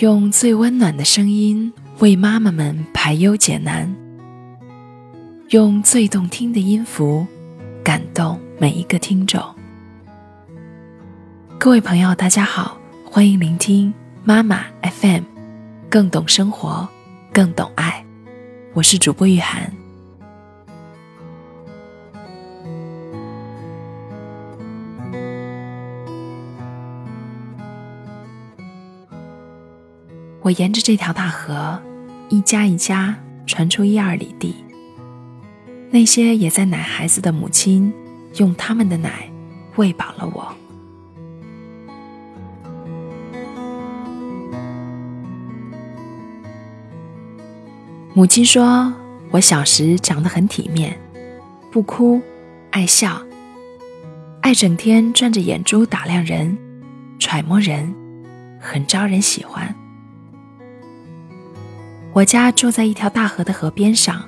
用最温暖的声音为妈妈们排忧解难，用最动听的音符感动每一个听众。各位朋友，大家好，欢迎聆听妈妈 FM，更懂生活，更懂爱。我是主播雨涵。我沿着这条大河，一家一家传出一二里地。那些也在奶孩子的母亲，用他们的奶喂饱了我。母亲说，我小时长得很体面，不哭，爱笑，爱整天转着眼珠打量人，揣摩人，很招人喜欢。我家住在一条大河的河边上，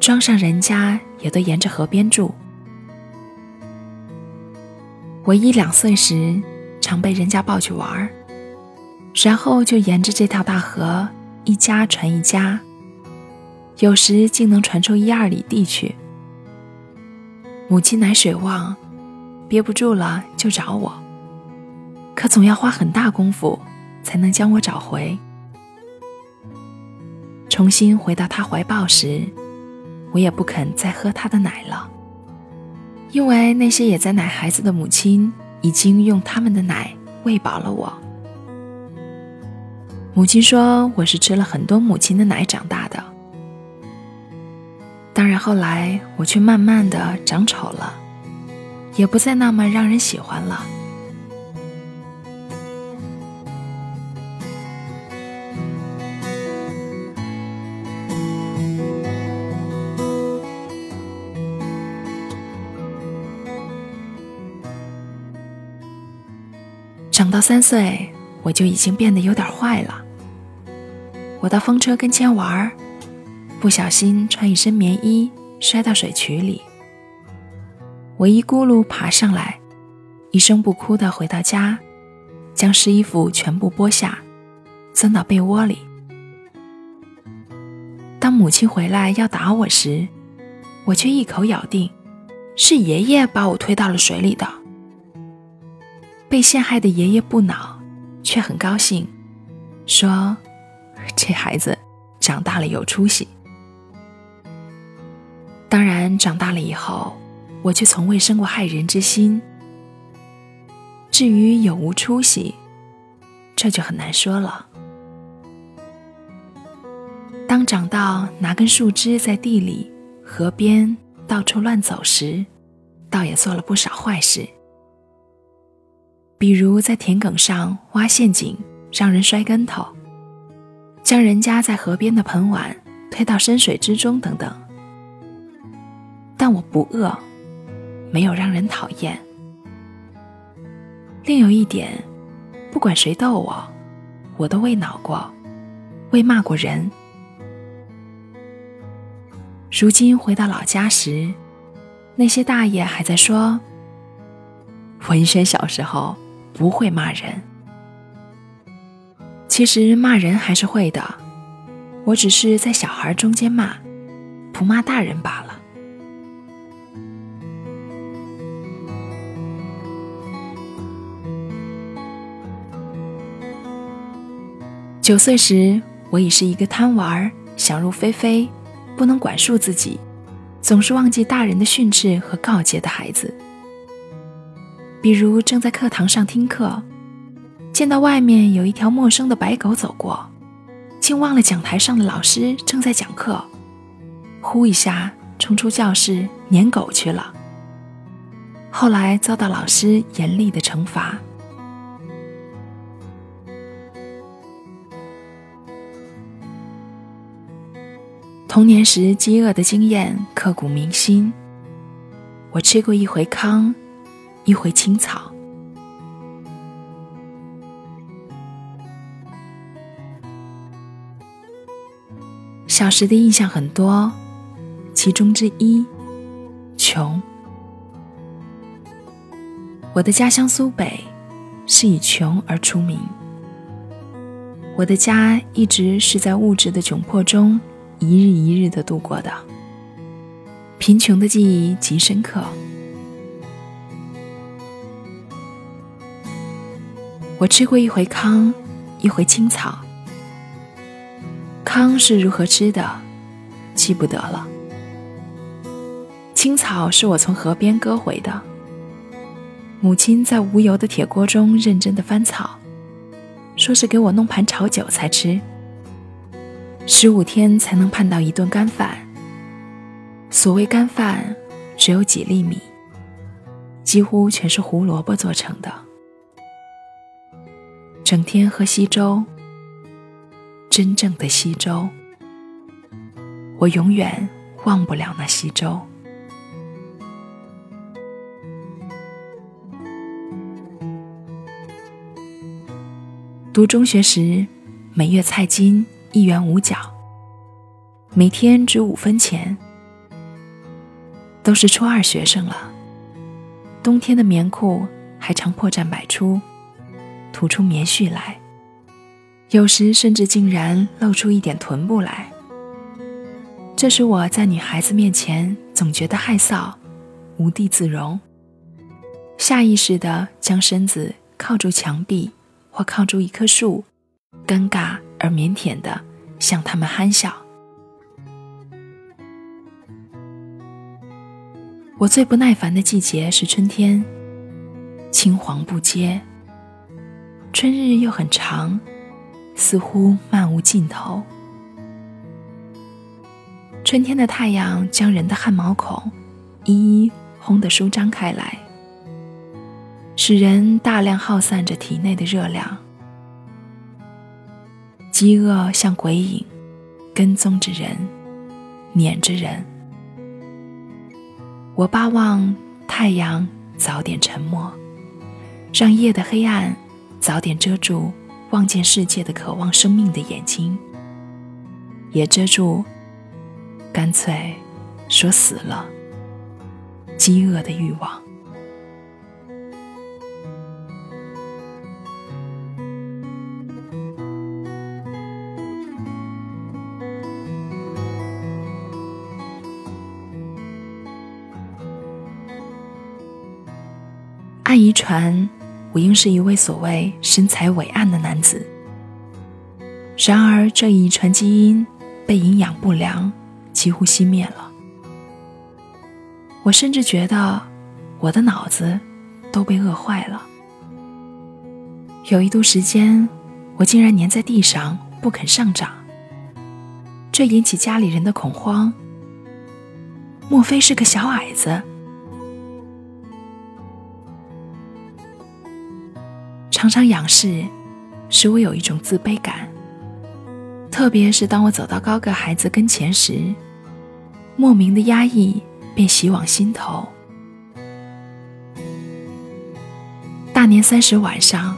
庄上人家也都沿着河边住。我一两岁时，常被人家抱去玩儿，然后就沿着这条大河，一家传一家，有时竟能传出一二里地去。母亲奶水旺，憋不住了就找我，可总要花很大功夫才能将我找回。重新回到他怀抱时，我也不肯再喝他的奶了，因为那些也在奶孩子的母亲已经用他们的奶喂饱了我。母亲说我是吃了很多母亲的奶长大的，当然后来我却慢慢的长丑了，也不再那么让人喜欢了。长到三岁，我就已经变得有点坏了。我到风车跟前玩，不小心穿一身棉衣摔到水渠里。我一咕噜爬上来，一声不哭的回到家，将湿衣服全部剥下，钻到被窝里。当母亲回来要打我时，我却一口咬定，是爷爷把我推到了水里的。被陷害的爷爷不恼，却很高兴，说：“这孩子长大了有出息。”当然，长大了以后，我却从未生过害人之心。至于有无出息，这就很难说了。当长到拿根树枝在地里、河边到处乱走时，倒也做了不少坏事。比如在田埂上挖陷阱，让人摔跟头；将人家在河边的盆碗推到深水之中等等。但我不饿，没有让人讨厌。另有一点，不管谁逗我，我都未恼过，未骂过人。如今回到老家时，那些大爷还在说：“文轩小时候。”不会骂人，其实骂人还是会的，我只是在小孩中间骂，不骂大人罢了。九岁时，我已是一个贪玩、想入非非、不能管束自己、总是忘记大人的训斥和告诫的孩子。比如正在课堂上听课，见到外面有一条陌生的白狗走过，竟忘了讲台上的老师正在讲课，呼一下冲出教室撵狗去了。后来遭到老师严厉的惩罚。童年时饥饿的经验刻骨铭心，我吃过一回糠。一回青草。小时的印象很多，其中之一，穷。我的家乡苏北是以穷而出名。我的家一直是在物质的窘迫中一日一日的度过的，贫穷的记忆极深刻。我吃过一回糠，一回青草。糠是如何吃的，记不得了。青草是我从河边割回的。母亲在无油的铁锅中认真的翻草，说是给我弄盘炒酒才吃。十五天才能盼到一顿干饭。所谓干饭，只有几粒米，几乎全是胡萝卜做成的。整天喝稀粥，真正的稀粥，我永远忘不了那稀粥。读中学时，每月菜金一元五角，每天值五分钱。都是初二学生了，冬天的棉裤还常破绽百出。吐出棉絮来，有时甚至竟然露出一点臀部来。这使我在女孩子面前总觉得害臊，无地自容，下意识地将身子靠住墙壁或靠住一棵树，尴尬而腼腆地向他们憨笑。我最不耐烦的季节是春天，青黄不接。春日又很长，似乎漫无尽头。春天的太阳将人的汗毛孔一一烘得舒张开来，使人大量耗散着体内的热量。饥饿像鬼影，跟踪着人，撵着人。我巴望太阳早点沉没，让夜的黑暗。早点遮住望见世界的渴望生命的眼睛，也遮住，干脆说死了，饥饿的欲望。按遗传。我应是一位所谓身材伟岸的男子，然而这一遗传基因被营养不良几乎熄灭了。我甚至觉得我的脑子都被饿坏了。有一度时间，我竟然粘在地上不肯上涨，这引起家里人的恐慌。莫非是个小矮子？常常仰视，使我有一种自卑感。特别是当我走到高个孩子跟前时，莫名的压抑便袭往心头。大年三十晚上，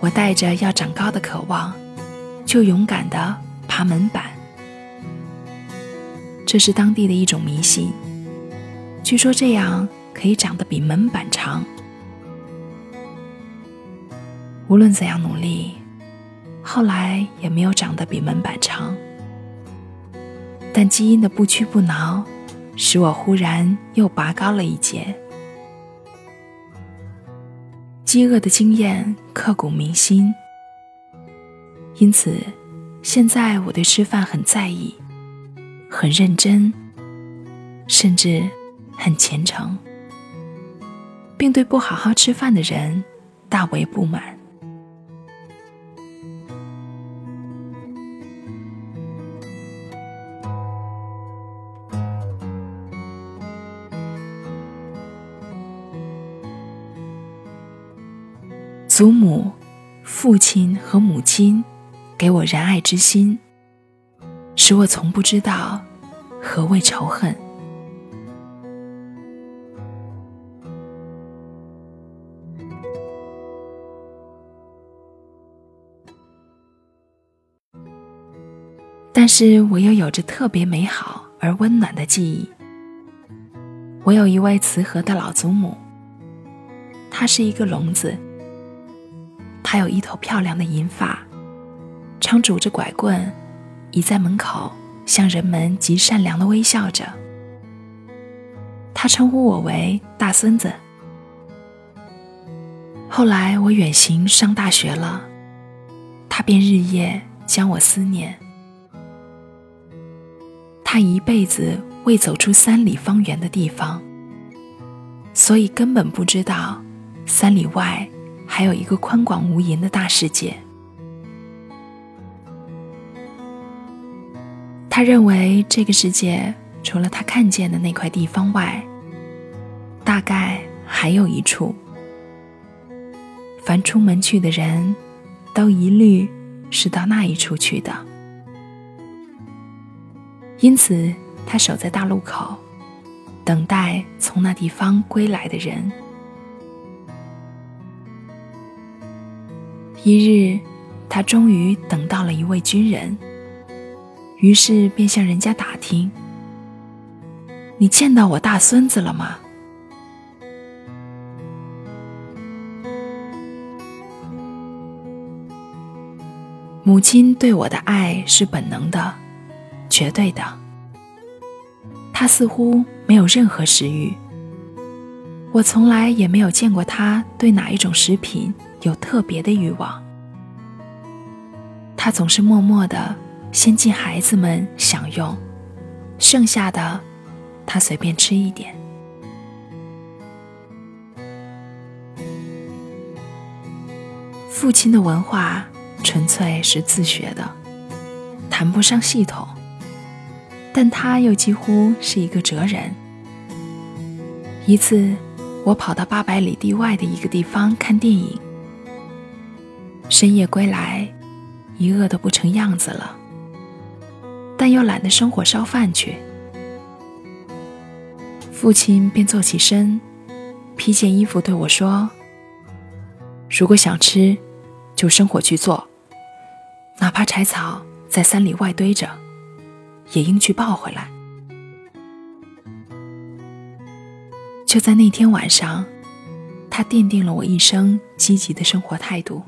我带着要长高的渴望，就勇敢地爬门板。这是当地的一种迷信，据说这样可以长得比门板长。无论怎样努力，后来也没有长得比门板长。但基因的不屈不挠，使我忽然又拔高了一截。饥饿的经验刻骨铭心，因此现在我对吃饭很在意，很认真，甚至很虔诚，并对不好好吃饭的人大为不满。祖母、父亲和母亲给我仁爱之心，使我从不知道何谓仇恨。但是我又有着特别美好而温暖的记忆。我有一位慈和的老祖母，她是一个聋子。她有一头漂亮的银发，常拄着拐棍，倚在门口，向人们极善良的微笑着。他称呼我为大孙子。后来我远行上大学了，他便日夜将我思念。他一辈子未走出三里方圆的地方，所以根本不知道三里外还有一个宽广无垠的大世界。他认为这个世界除了他看见的那块地方外，大概还有一处。凡出门去的人，都一律是到那一处去的。因此，他守在大路口，等待从那地方归来的人。一日，他终于等到了一位军人。于是便向人家打听：“你见到我大孙子了吗？”母亲对我的爱是本能的、绝对的。她似乎没有任何食欲，我从来也没有见过她对哪一种食品有特别的欲望。他总是默默的。先进孩子们享用，剩下的他随便吃一点。父亲的文化纯粹是自学的，谈不上系统，但他又几乎是一个哲人。一次，我跑到八百里地外的一个地方看电影，深夜归来，已饿得不成样子了。但又懒得生火烧饭去，父亲便坐起身，披件衣服对我说：“如果想吃，就生火去做，哪怕柴草在三里外堆着，也应去抱回来。”就在那天晚上，他奠定了我一生积极的生活态度。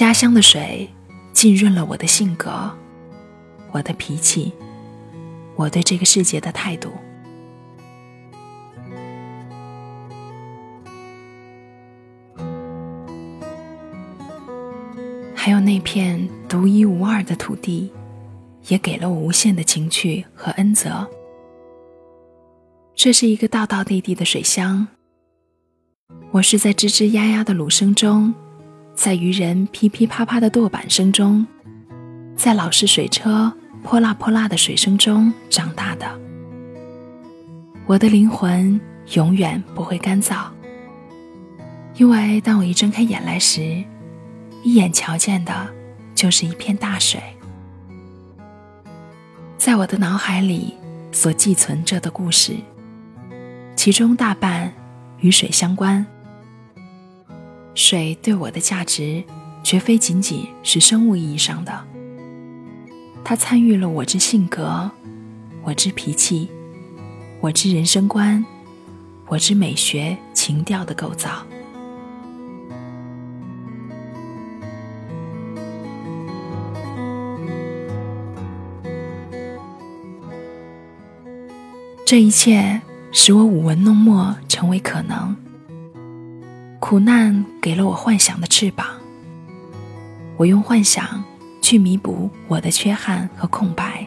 家乡的水浸润了我的性格，我的脾气，我对这个世界的态度。还有那片独一无二的土地，也给了我无限的情趣和恩泽。这是一个道道地地的水乡，我是在吱吱呀呀的橹声中。在渔人噼噼啪啪的舵板声中，在老式水车泼辣泼辣的水声中长大的，我的灵魂永远不会干燥，因为当我一睁开眼来时，一眼瞧见的就是一片大水。在我的脑海里所寄存着的故事，其中大半与水相关。水对我的价值，绝非仅仅是生物意义上的。它参与了我之性格，我之脾气，我之人生观，我之美学情调的构造。这一切使我舞文弄墨成为可能。苦难给了我幻想的翅膀，我用幻想去弥补我的缺憾和空白，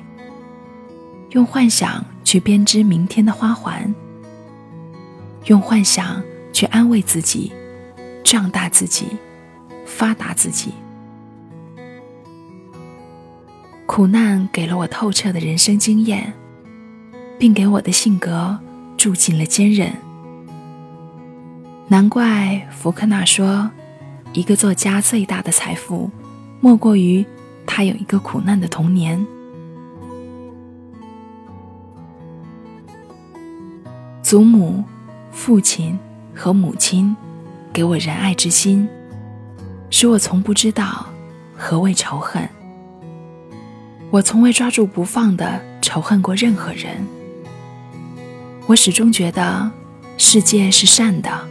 用幻想去编织明天的花环，用幻想去安慰自己，壮大自己，发达自己。苦难给了我透彻的人生经验，并给我的性格注进了坚韧。难怪福克纳说，一个作家最大的财富，莫过于他有一个苦难的童年。祖母、父亲和母亲给我仁爱之心，使我从不知道何谓仇恨。我从未抓住不放的仇恨过任何人。我始终觉得。世界是善的，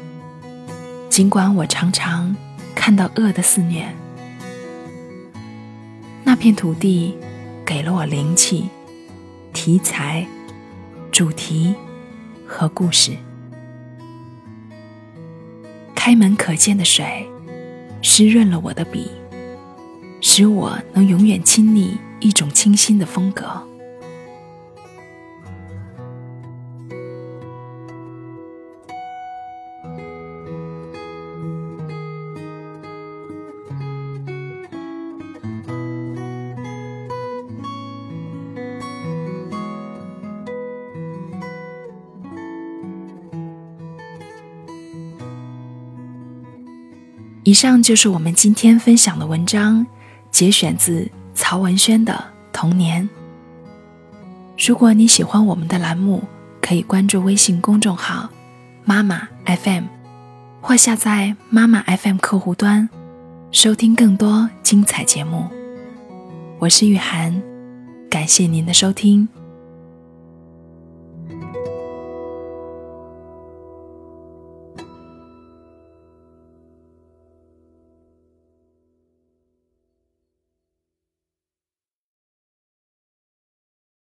尽管我常常看到恶的肆虐。那片土地给了我灵气、题材、主题和故事。开门可见的水，湿润了我的笔，使我能永远亲历一种清新的风格。以上就是我们今天分享的文章，节选自曹文轩的《童年》。如果你喜欢我们的栏目，可以关注微信公众号“妈妈 FM”，或下载“妈妈 FM” 客户端，收听更多精彩节目。我是雨涵，感谢您的收听。